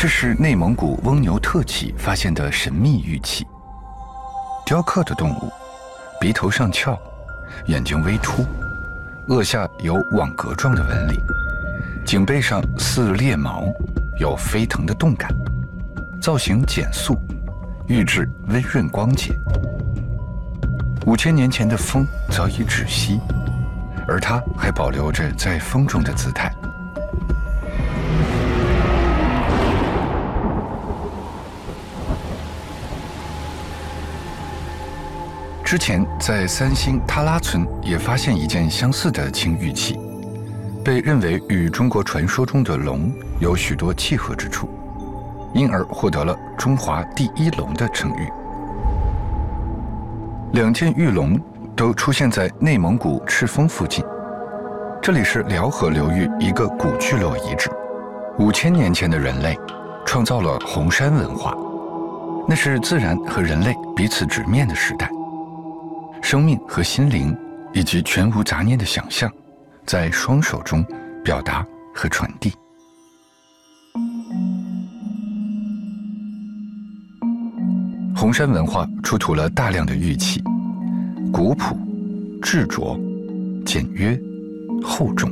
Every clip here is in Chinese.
这是内蒙古翁牛特旗发现的神秘玉器。雕刻的动物，鼻头上翘，眼睛微凸，颚下有网格状的纹理，颈背上似裂毛，有飞腾的动感，造型简素，玉质温润光洁。五千年前的风早已止息，而它还保留着在风中的姿态。之前在三星塔拉村也发现一件相似的青玉器，被认为与中国传说中的龙有许多契合之处，因而获得了“中华第一龙”的称誉。两件玉龙都出现在内蒙古赤峰附近，这里是辽河流域一个古聚落遗址。五千年前的人类创造了红山文化，那是自然和人类彼此直面的时代。生命和心灵，以及全无杂念的想象，在双手中表达和传递。红山文化出土了大量的玉器，古朴、质拙、简约、厚重。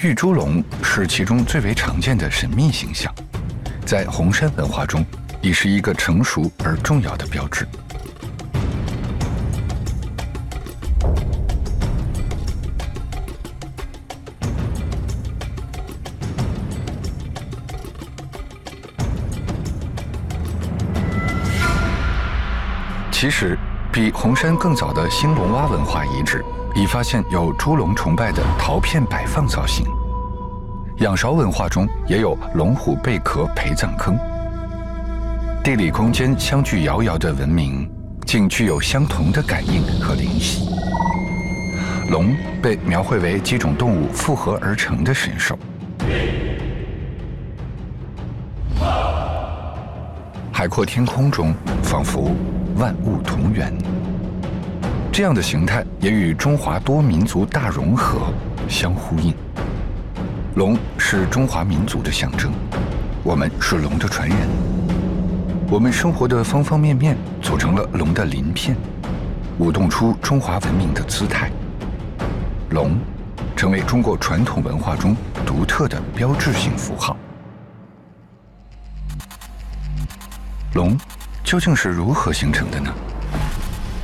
玉猪龙是其中最为常见的神秘形象。在红山文化中，已是一个成熟而重要的标志。其实，比红山更早的兴隆洼文化遗址已发现有猪龙崇拜的陶片摆放造型。仰韶文化中也有龙虎贝壳陪葬坑，地理空间相距遥遥的文明，竟具有相同的感应和灵犀。龙被描绘为几种动物复合而成的神兽，海阔天空中仿佛万物同源。这样的形态也与中华多民族大融合相呼应。龙是中华民族的象征，我们是龙的传人。我们生活的方方面面组成了龙的鳞片，舞动出中华文明的姿态。龙成为中国传统文化中独特的标志性符号。龙究竟是如何形成的呢？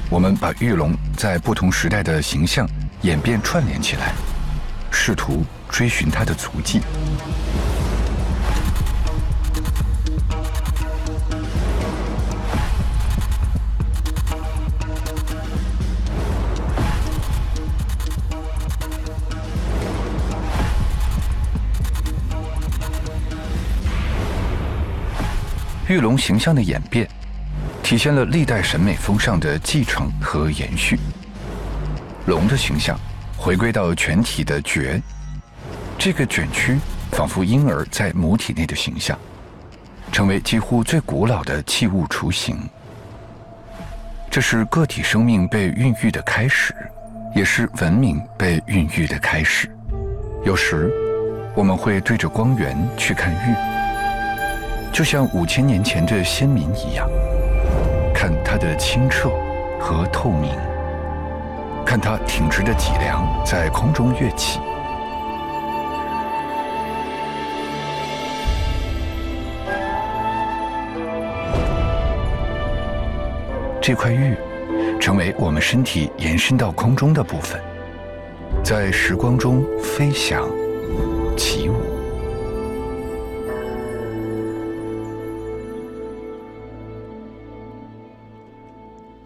我们把玉龙在不同时代的形象演变串联起来，试图。追寻它的足迹。玉龙形象的演变，体现了历代审美风尚的继承和延续。龙的形象回归到全体的绝。这个卷曲仿佛婴儿在母体内的形象，成为几乎最古老的器物雏形。这是个体生命被孕育的开始，也是文明被孕育的开始。有时，我们会对着光源去看玉，就像五千年前的先民一样，看它的清澈和透明，看它挺直的脊梁在空中跃起。这块玉，成为我们身体延伸到空中的部分，在时光中飞翔起舞。